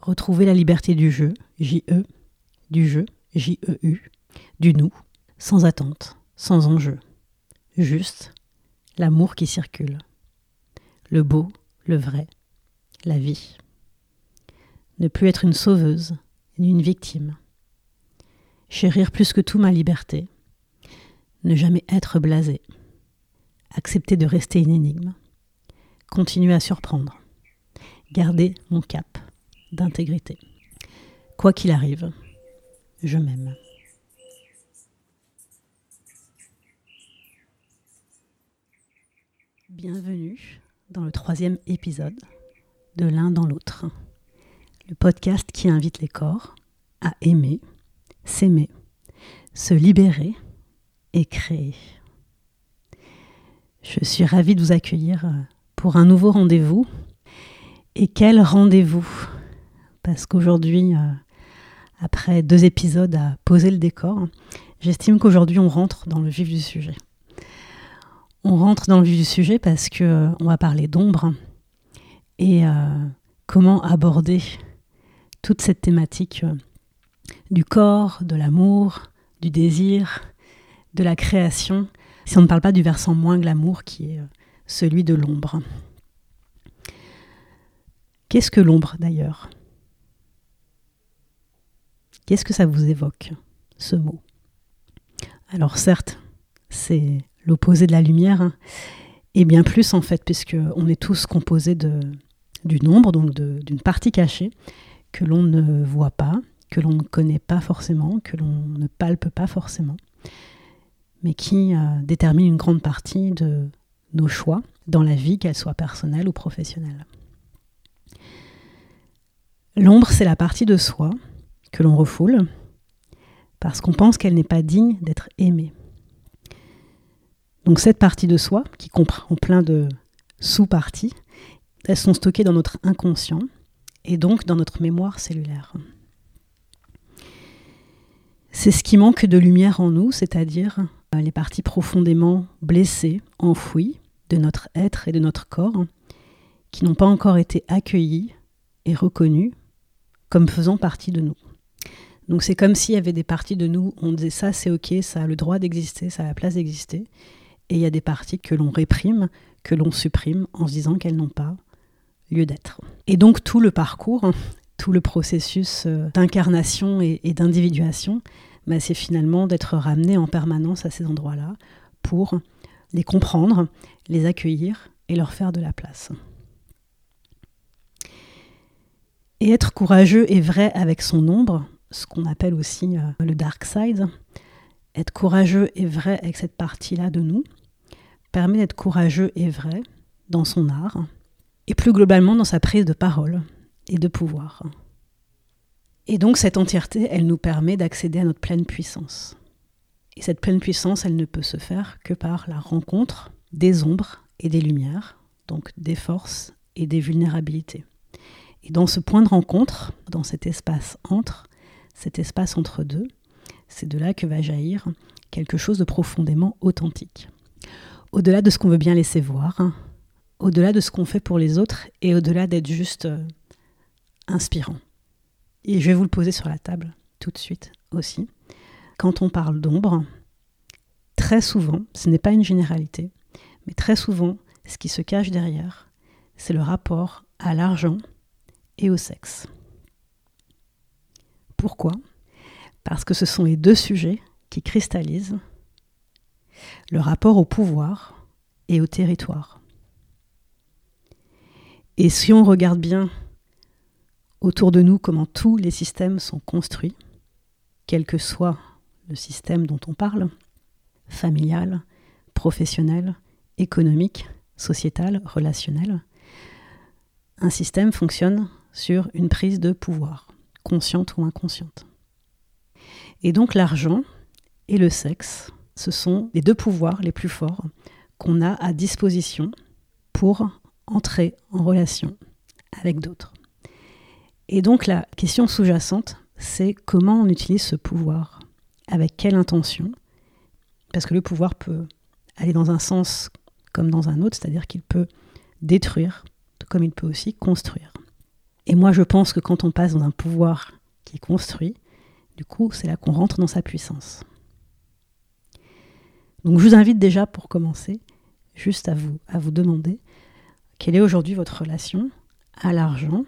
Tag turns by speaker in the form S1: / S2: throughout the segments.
S1: Retrouver la liberté du jeu, J-E, du jeu, J-E-U, du nous, sans attente, sans enjeu. Juste l'amour qui circule. Le beau, le vrai, la vie. Ne plus être une sauveuse, ni une victime. Chérir plus que tout ma liberté. Ne jamais être blasé. Accepter de rester une énigme. Continuer à surprendre. Garder mon cap d'intégrité. Quoi qu'il arrive, je m'aime. Bienvenue dans le troisième épisode de L'un dans l'autre, le podcast qui invite les corps à aimer, s'aimer, se libérer et créer. Je suis ravie de vous accueillir pour un nouveau rendez-vous. Et quel rendez-vous? Parce qu'aujourd'hui, euh, après deux épisodes à poser le décor, j'estime qu'aujourd'hui on rentre dans le vif du sujet. On rentre dans le vif du sujet parce que euh, on va parler d'ombre et euh, comment aborder toute cette thématique du corps, de l'amour, du désir, de la création, si on ne parle pas du versant moins glamour qui est celui de l'ombre. Qu'est-ce que l'ombre d'ailleurs? Qu'est-ce que ça vous évoque, ce mot? Alors certes, c'est l'opposé de la lumière, hein, et bien plus en fait, puisque on est tous composés de, du nombre, donc d'une partie cachée, que l'on ne voit pas, que l'on ne connaît pas forcément, que l'on ne palpe pas forcément, mais qui euh, détermine une grande partie de nos choix dans la vie, qu'elle soit personnelle ou professionnelle. L'ombre, c'est la partie de soi que l'on refoule parce qu'on pense qu'elle n'est pas digne d'être aimée. Donc cette partie de soi, qui comprend plein de sous-parties, elles sont stockées dans notre inconscient et donc dans notre mémoire cellulaire. C'est ce qui manque de lumière en nous, c'est-à-dire euh, les parties profondément blessées, enfouies de notre être et de notre corps, qui n'ont pas encore été accueillies et reconnues comme faisant partie de nous. Donc c'est comme s'il y avait des parties de nous, on disait ça c'est ok, ça a le droit d'exister, ça a la place d'exister, et il y a des parties que l'on réprime, que l'on supprime en se disant qu'elles n'ont pas lieu d'être. Et donc tout le parcours, tout le processus euh, d'incarnation et, d'individuation, bah, c'est finalement d'être ramené en permanence à ces endroits-là pour les comprendre, les accueillir et leur faire de la place. Et être courageux et vrai avec son ombre, ce qu'on appelle aussi euh, le dark side, être courageux et vrai avec cette partie-là de nous, permet d'être courageux et vrai dans son art, et plus globalement dans sa prise de parole et de pouvoir. Et donc cette entièreté, elle nous permet d'accéder à notre pleine puissance. Et cette pleine puissance, elle ne peut se faire que par la rencontre des ombres et des lumières, donc des forces et des vulnérabilités. Et dans ce point de rencontre, dans cet espace entre, cet espace entre deux, c'est de là que va jaillir quelque chose de profondément authentique. Au-delà de ce qu'on veut bien laisser voir, au-delà de ce qu'on fait pour les autres et au-delà d'être juste euh, inspirant. Et je vais vous le poser sur la table tout de suite aussi. Quand on parle d'ombre, très souvent, ce n'est pas une généralité, mais très souvent, ce qui se cache derrière, c'est le rapport à l'argent et au sexe. Pourquoi Parce que ce sont les deux sujets qui cristallisent le rapport au pouvoir et au territoire. Et si on regarde bien autour de nous comment tous les systèmes sont construits, quel que soit le système dont on parle, familial, professionnel, économique, sociétal, relationnel, un système fonctionne sur une prise de pouvoir, consciente ou inconsciente. Et donc l'argent et le sexe, ce sont les deux pouvoirs les plus forts qu'on a à disposition pour entrer en relation avec d'autres. Et donc la question sous-jacente, c'est comment on utilise ce pouvoir, avec quelle intention, parce que le pouvoir peut aller dans un sens comme dans un autre, c'est-à-dire qu'il peut détruire, comme il peut aussi construire. Et moi, je pense que quand on passe dans un pouvoir qui est construit, du coup, c'est là qu'on rentre dans sa puissance. Donc je vous invite déjà pour commencer, juste à vous, à vous demander quelle est aujourd'hui votre relation à l'argent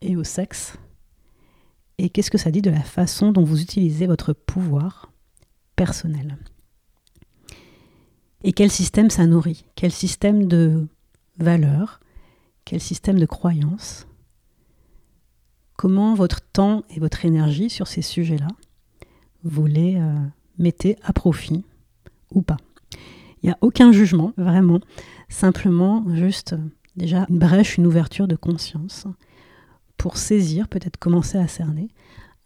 S1: et au sexe? Et qu'est-ce que ça dit de la façon dont vous utilisez votre pouvoir personnel? Et quel système ça nourrit? Quel système de valeurs? Quel système de croyances? Comment votre temps et votre énergie sur ces sujets-là, vous les euh, mettez à profit ou pas Il n'y a aucun jugement, vraiment. Simplement, juste déjà une brèche, une ouverture de conscience pour saisir, peut-être commencer à cerner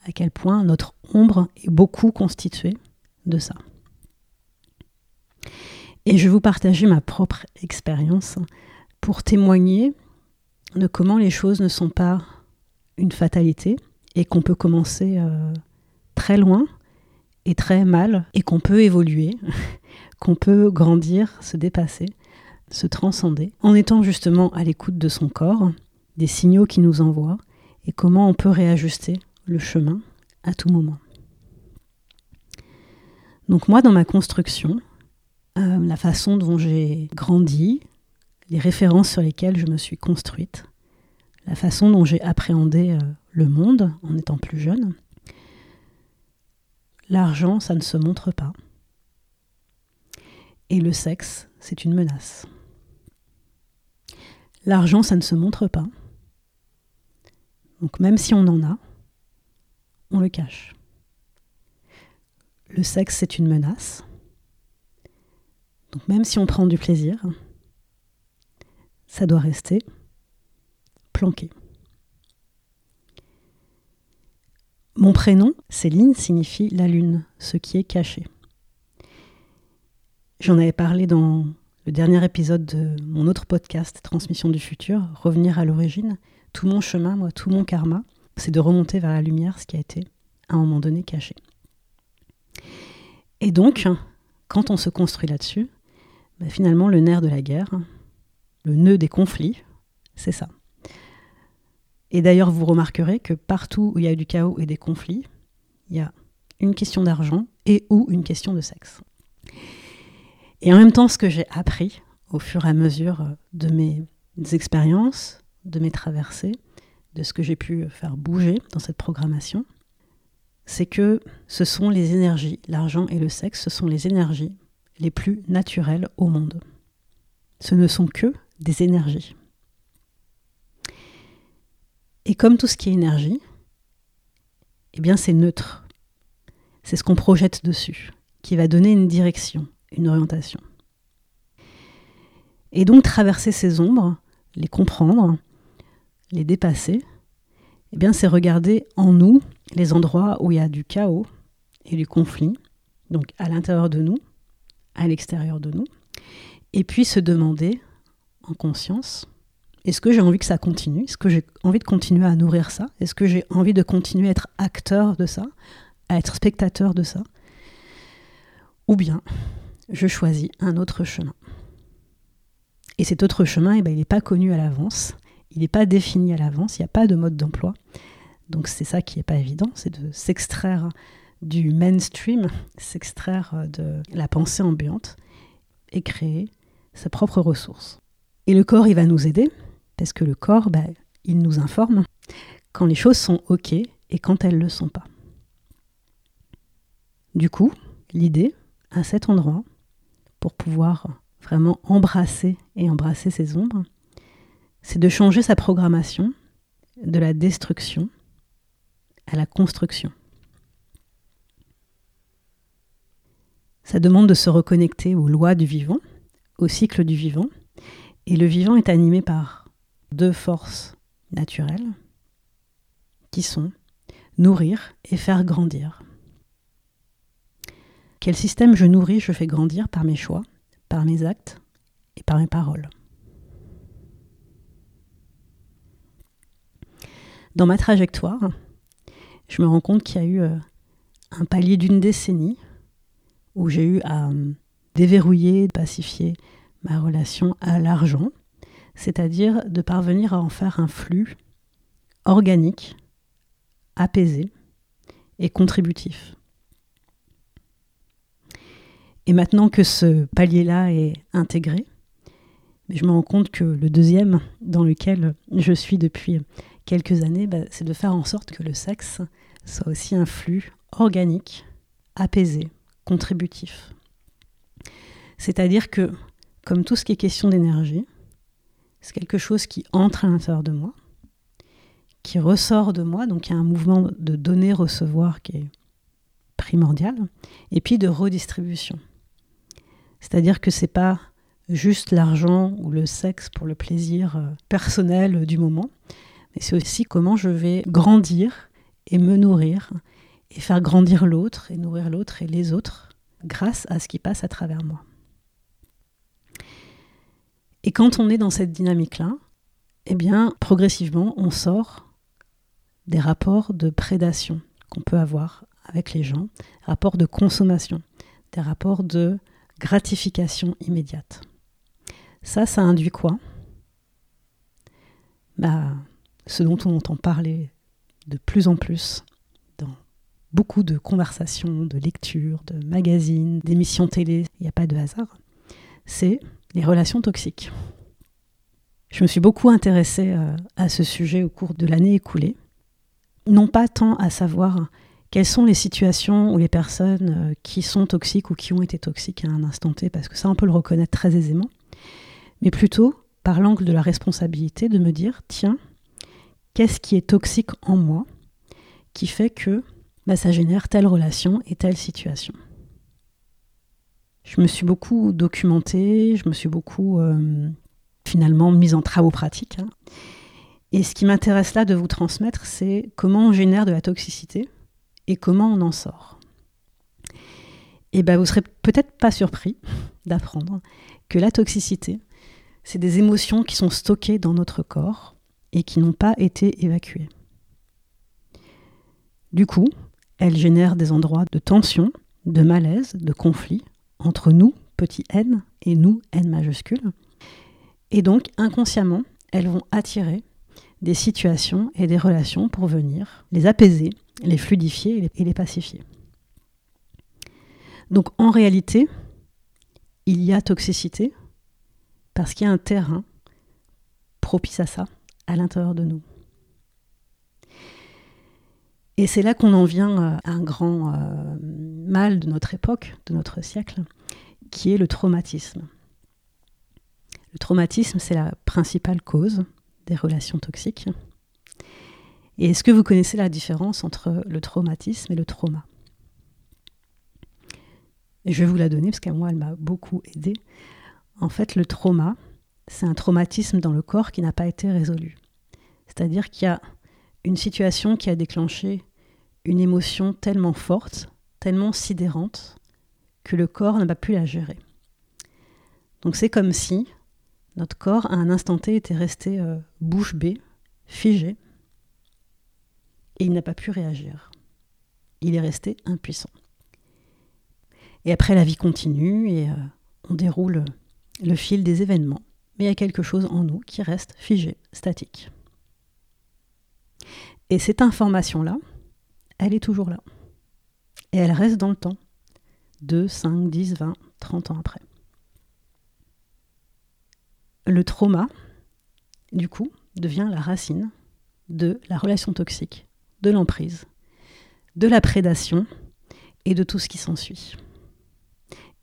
S1: à quel point notre ombre est beaucoup constituée de ça. Et je vais vous partager ma propre expérience pour témoigner de comment les choses ne sont pas une fatalité et qu'on peut commencer euh, très loin et très mal et qu'on peut évoluer, qu'on peut grandir, se dépasser, se transcender en étant justement à l'écoute de son corps, des signaux qui nous envoie et comment on peut réajuster le chemin à tout moment. Donc moi, dans ma construction, euh, la façon dont j'ai grandi, les références sur lesquelles je me suis construite, la façon dont j'ai appréhendé euh, le monde en étant plus jeune. L'argent, ça ne se montre pas. Et le sexe, c'est une menace. L'argent, ça ne se montre pas. Donc même si on en a, on le cache. Le sexe, c'est une menace. Donc même si on prend du plaisir, ça doit rester Mon prénom, Céline, signifie la lune, ce qui est caché. J'en avais parlé dans le dernier épisode de mon autre podcast, Transmission du futur, Revenir à l'origine. Tout mon chemin, moi, tout mon karma, c'est de remonter vers la lumière, ce qui a été à un moment donné caché. Et donc, quand on se construit là-dessus, bah, finalement, le nerf de la guerre, le nœud des conflits, c'est ça. Et d'ailleurs, vous remarquerez que partout où il y a du chaos et des conflits, il y a une question d'argent et ou une question de sexe. Et en même temps, ce que j'ai appris au fur et à mesure de mes expériences, de mes traversées, de ce que j'ai pu faire bouger dans cette programmation, c'est que ce sont les énergies, l'argent et le sexe, ce sont les énergies les plus naturelles au monde. Ce ne sont que des énergies. Et comme tout ce qui est énergie, eh bien c'est neutre. C'est ce qu'on projette dessus, qui va donner une direction, une orientation. Et donc traverser ces ombres, les comprendre, les dépasser, eh bien c'est regarder en nous les endroits où il y a du chaos et du conflit, donc à l'intérieur de nous, à l'extérieur de nous, et puis se demander en conscience est-ce que j'ai envie que ça continue? Est-ce que j'ai envie de continuer à nourrir ça? Est-ce que j'ai envie de continuer à être acteur de ça? À être spectateur de ça? Ou bien je choisis un autre chemin. Et cet autre chemin, eh ben, il n'est pas connu à l'avance, il n'est pas défini à l'avance, il n'y a pas de mode d'emploi. Donc c'est ça qui n'est pas évident, c'est de s'extraire du mainstream, s'extraire de la pensée ambiante et créer sa propre ressource. Et le corps, il va nous aider, parce que le corps, bah, il nous informe quand les choses sont OK et quand elles ne le sont pas. Du coup, l'idée, à cet endroit, pour pouvoir vraiment embrasser et embrasser ses ombres, c'est de changer sa programmation de la destruction à la construction. Ça demande de se reconnecter aux lois du vivant, au cycle du vivant, et le vivant est animé par deux forces naturelles qui sont nourrir et faire grandir. Quel système je nourris, je fais grandir par mes choix, par mes actes et par mes paroles. Dans ma trajectoire, je me rends compte qu'il y a eu euh, un palier d'une décennie où j'ai eu à euh, déverrouiller, pacifier ma relation à l'argent c'est-à-dire de parvenir à en faire un flux organique, apaisé et contributif. Et maintenant que ce palier-là est intégré, je me rends compte que le deuxième, dans lequel je suis depuis quelques années, bah, c'est de faire en sorte que le sexe soit aussi un flux organique, apaisé, contributif. C'est-à-dire que, comme tout ce qui est question d'énergie, c'est quelque chose qui entre à l'intérieur de moi, qui ressort de moi, donc il y a un mouvement de donner-recevoir qui est primordial, et puis de redistribution. C'est-à-dire que c'est pas juste l'argent ou le sexe pour le plaisir euh, personnel du moment, mais c'est aussi comment je vais grandir et me nourrir et faire grandir l'autre et nourrir l'autre et les autres grâce à ce qui passe à travers moi. Et quand on est dans cette dynamique-là, eh bien, progressivement, on sort des rapports de prédation qu'on peut avoir avec les gens, rapports de consommation, des rapports de gratification immédiate. Ça, ça induit quoi? Bah, Ce dont on entend parler de plus en plus dans beaucoup de conversations, de lectures, de magazines, d'émissions télé, il n'y a pas de hasard, c'est les relations toxiques. Je me suis beaucoup intéressée euh, à ce sujet au cours de l'année écoulée, non pas tant à savoir quelles sont les situations ou les personnes euh, qui sont toxiques ou qui ont été toxiques à un instant T, parce que ça on peut le reconnaître très aisément, mais plutôt par l'angle de la responsabilité de me dire, tiens, qu'est-ce qui est toxique en moi qui fait que bah, ça génère telle relation et telle situation. Je me suis beaucoup documentée, je me suis beaucoup euh, finalement mise en travaux pratiques. Hein. Et ce qui m'intéresse là de vous transmettre, c'est comment on génère de la toxicité et comment on en sort. Et ben, vous serez peut-être pas surpris d'apprendre que la toxicité, c'est des émotions qui sont stockées dans notre corps et qui n'ont pas été évacuées. Du coup, elles génèrent des endroits de tension, de malaise, de conflit entre nous, petit n, et nous, n majuscule. Et donc, inconsciemment, elles vont attirer des situations et des relations pour venir les apaiser, les fluidifier et les pacifier. Donc en réalité, il y a toxicité parce qu'il y a un terrain propice à ça à l'intérieur de nous. Et c'est là qu'on en vient à un grand euh, mal de notre époque, de notre siècle, qui est le traumatisme. Le traumatisme, c'est la principale cause des relations toxiques. Et est-ce que vous connaissez la différence entre le traumatisme et le trauma? Je vais vous la donner parce qu'à moi, elle m'a beaucoup aidé. En fait, le trauma, c'est un traumatisme dans le corps qui n'a pas été résolu. C'est-à-dire qu'il y a une situation qui a déclenché une émotion tellement forte, tellement sidérante, que le corps n'a pas pu la gérer. Donc c'est comme si notre corps, à un instant T, était resté euh, bouche bée, figé, et il n'a pas pu réagir. Il est resté impuissant. Et après, la vie continue et euh, on déroule le fil des événements. Mais il y a quelque chose en nous qui reste figé, statique. Et cette information-là, elle est toujours là. Et elle reste dans le temps. 2, 5, 10, 20, 30 ans après le trauma, du coup, devient la racine de la relation toxique, de l'emprise, de la prédation et de tout ce qui s'ensuit.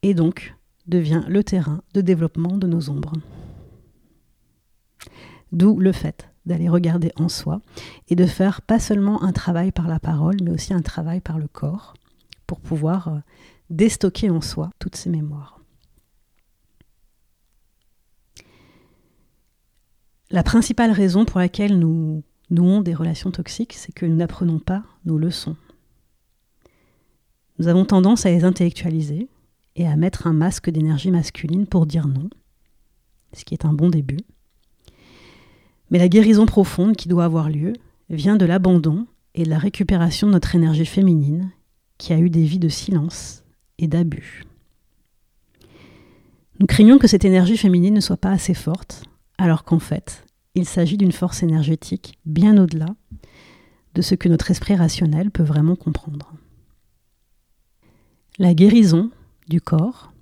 S1: Et donc devient le terrain de développement de nos ombres. D'où le fait d'aller regarder en soi et de faire pas seulement un travail par la parole, mais aussi un travail par le corps pour pouvoir euh, déstocker en soi toutes ces mémoires. La principale raison pour laquelle nous nouons des relations toxiques, c'est que nous n'apprenons pas nos leçons. Nous avons tendance à les intellectualiser et à mettre un masque d'énergie masculine pour dire non, ce qui est un bon début. Mais la guérison profonde qui doit avoir lieu vient de l'abandon et de la récupération de notre énergie féminine qui a eu des vies de silence et d'abus. Nous craignons que cette énergie féminine ne soit pas assez forte, alors qu'en fait, il s'agit d'une force énergétique bien au-delà de ce que notre esprit rationnel peut vraiment comprendre. La guérison du corps,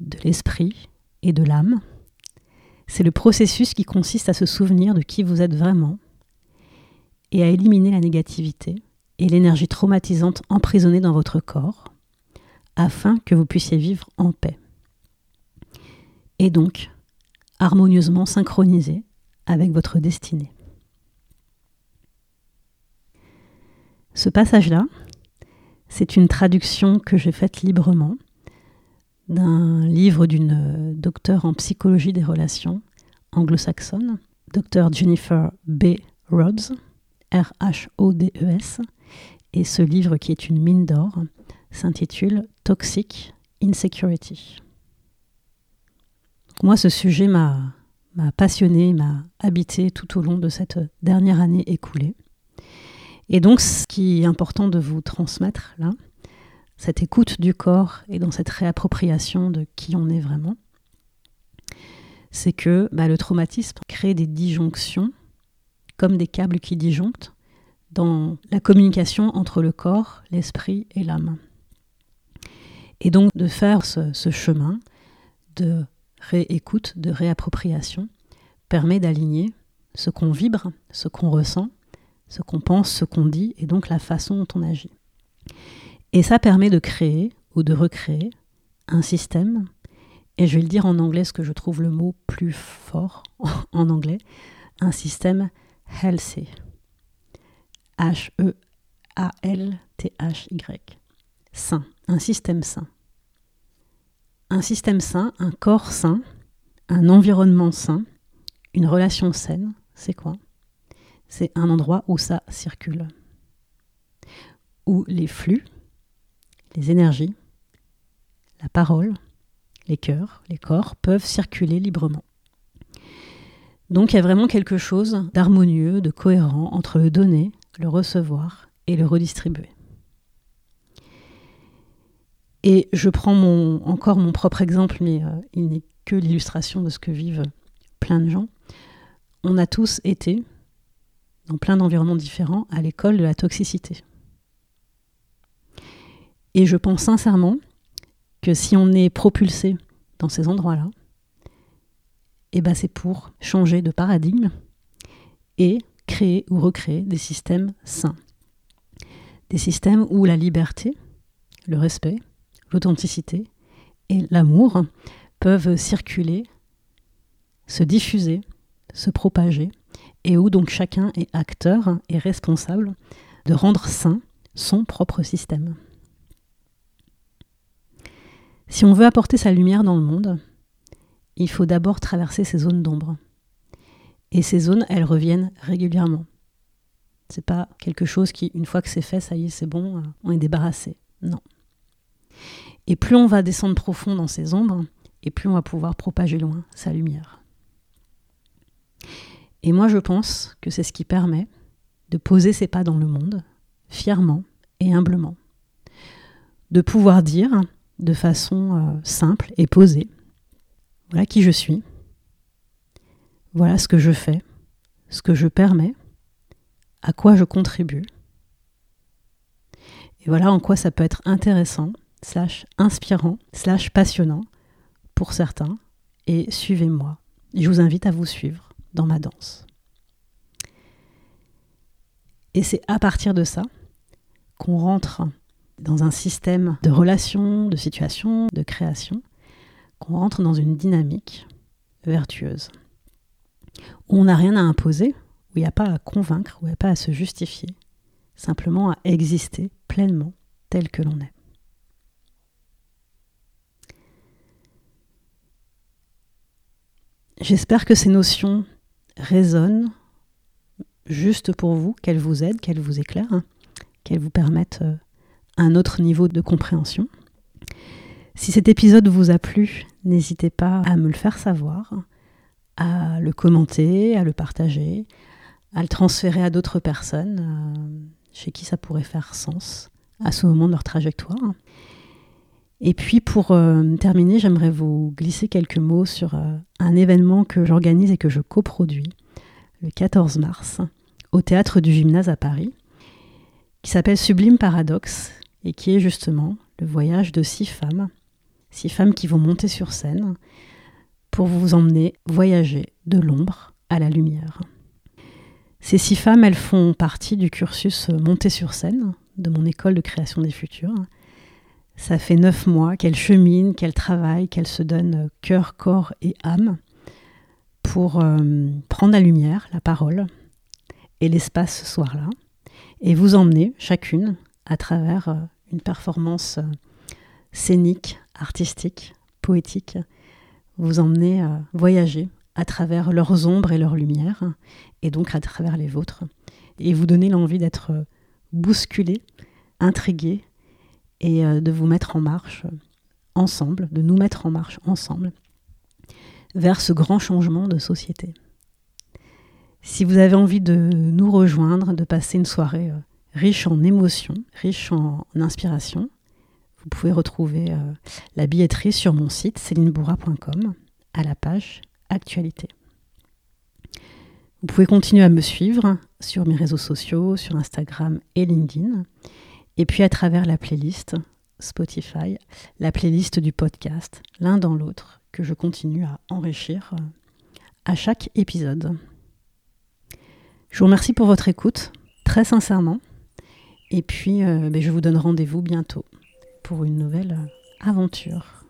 S1: de l'esprit et de l'âme, c'est le processus qui consiste à se souvenir de qui vous êtes vraiment et à éliminer la négativité et l'énergie traumatisante emprisonnée dans votre corps afin que vous puissiez vivre en paix. Et donc, harmonieusement synchronisé avec votre destinée. Ce passage-là, c'est une traduction que j'ai faite librement d'un livre d'une docteure en psychologie des relations anglo-saxonne, docteur Jennifer B. Rhodes, R-H-O-D-E-S, et ce livre qui est une mine d'or s'intitule Toxic Insecurity. Moi, ce sujet m'a passionné, m'a habité tout au long de cette dernière année écoulée. Et donc, ce qui est important de vous transmettre là, cette écoute du corps et dans cette réappropriation de qui on est vraiment, c'est que bah, le traumatisme crée des disjonctions, comme des câbles qui disjonctent, dans la communication entre le corps, l'esprit et l'âme. Et donc de faire ce, chemin de réécoute, de réappropriation, permet d'aligner ce qu'on vibre, ce qu'on ressent, ce qu'on pense, ce qu'on dit, et donc la façon dont on agit. Et ça permet de créer ou de recréer un système, et je vais le dire en anglais, ce que je trouve le mot plus fort en anglais, un système healthy. H-E-A-L-T-H-Y. Sain, un système sain. Un système sain, un corps sain, un environnement sain, une relation saine, c'est quoi? C'est un endroit où ça circule, où les flux, les énergies, la parole, les cœurs, les corps peuvent circuler librement. Donc il y a vraiment quelque chose d'harmonieux, de cohérent entre le donner, le recevoir et le redistribuer. Et je prends encore mon propre exemple, mais euh, il n'est que l'illustration de ce que vivent plein de gens. On a tous été, dans plein d'environnements différents, à l'école de la toxicité. Et je pense sincèrement que si on est propulsé dans ces endroits-là, eh ben c'est pour changer de paradigme et ou recréer des systèmes sains. Des systèmes où la liberté, le respect, l'authenticité et l'amour peuvent circuler, se diffuser, se propager et où donc chacun est acteur et responsable de rendre sain son propre système. Si on veut apporter sa lumière dans le monde, il faut d'abord traverser ces zones d'ombre. Et ces zones, elles reviennent régulièrement. C'est pas quelque chose qui, une fois que c'est fait, ça y est, c'est bon, on est débarrassé. Non. Et plus on va descendre profond dans ces ombres, et plus on va pouvoir propager loin sa lumière. Et moi, je pense que c'est ce qui permet de poser ses pas dans le monde, fièrement et humblement. De pouvoir dire de façon euh, simple et posée, voilà qui je suis, voilà ce que je fais, ce que je permets, à quoi je contribue, et voilà en quoi ça peut être intéressant, slash inspirant, slash passionnant pour certains, et suivez-moi. Je vous invite à vous suivre dans ma danse. Et c'est à partir de ça qu'on rentre dans un système de relations, de situations, de création, qu'on rentre dans une dynamique vertueuse. Où on n'a rien à imposer, où il n'y a pas à convaincre, où il n'y a pas à se justifier, simplement à exister pleinement tel que l'on est. J'espère que ces notions résonnent juste pour vous, qu'elles vous aident, qu'elles vous éclairent, hein, qu'elles vous permettent euh, un autre niveau de compréhension. Si cet épisode vous a plu, n'hésitez pas à me le faire savoir, à le commenter, à le partager, à le transférer à d'autres personnes euh, chez qui ça pourrait faire sens à ce moment de leur trajectoire. Et puis pour euh, terminer, j'aimerais vous glisser quelques mots sur un événement que j'organise et que je coproduis le 14 mars au théâtre du gymnase à Paris qui s'appelle Sublime Paradoxe et qui est justement le voyage de six femmes, six femmes qui vont monter sur scène pour vous emmener voyager de l'ombre à la lumière. Ces six femmes, elles font partie du cursus Monter sur scène de mon école de création des futurs. Ça fait neuf mois qu'elles cheminent, qu'elles travaillent, qu'elles se donnent cœur, corps et âme pour euh, prendre la lumière, la parole et l'espace ce soir-là, et vous emmener chacune à travers euh, une performance euh, scénique, artistique, poétique, vous emmener voyager à travers leurs ombres et leurs lumières, et donc à travers les vôtres, et vous donner l'envie d'être bousculé, intrigué, et de vous mettre en marche ensemble, de nous mettre en marche ensemble vers ce grand changement de société. Si vous avez envie de nous rejoindre, de passer une soirée euh, riche en émotions, riche en inspiration, vous pouvez retrouver euh, la billetterie sur mon site célinebourra.com à la page Actualité. Vous pouvez continuer à me suivre sur mes réseaux sociaux, sur Instagram et LinkedIn, et puis à travers la playlist Spotify, la playlist du podcast, l'un dans l'autre, que je continue à enrichir euh, à chaque épisode. Je vous remercie pour votre écoute, très sincèrement. Et puis, euh, ben, je vous donne rendez-vous bientôt pour une nouvelle aventure.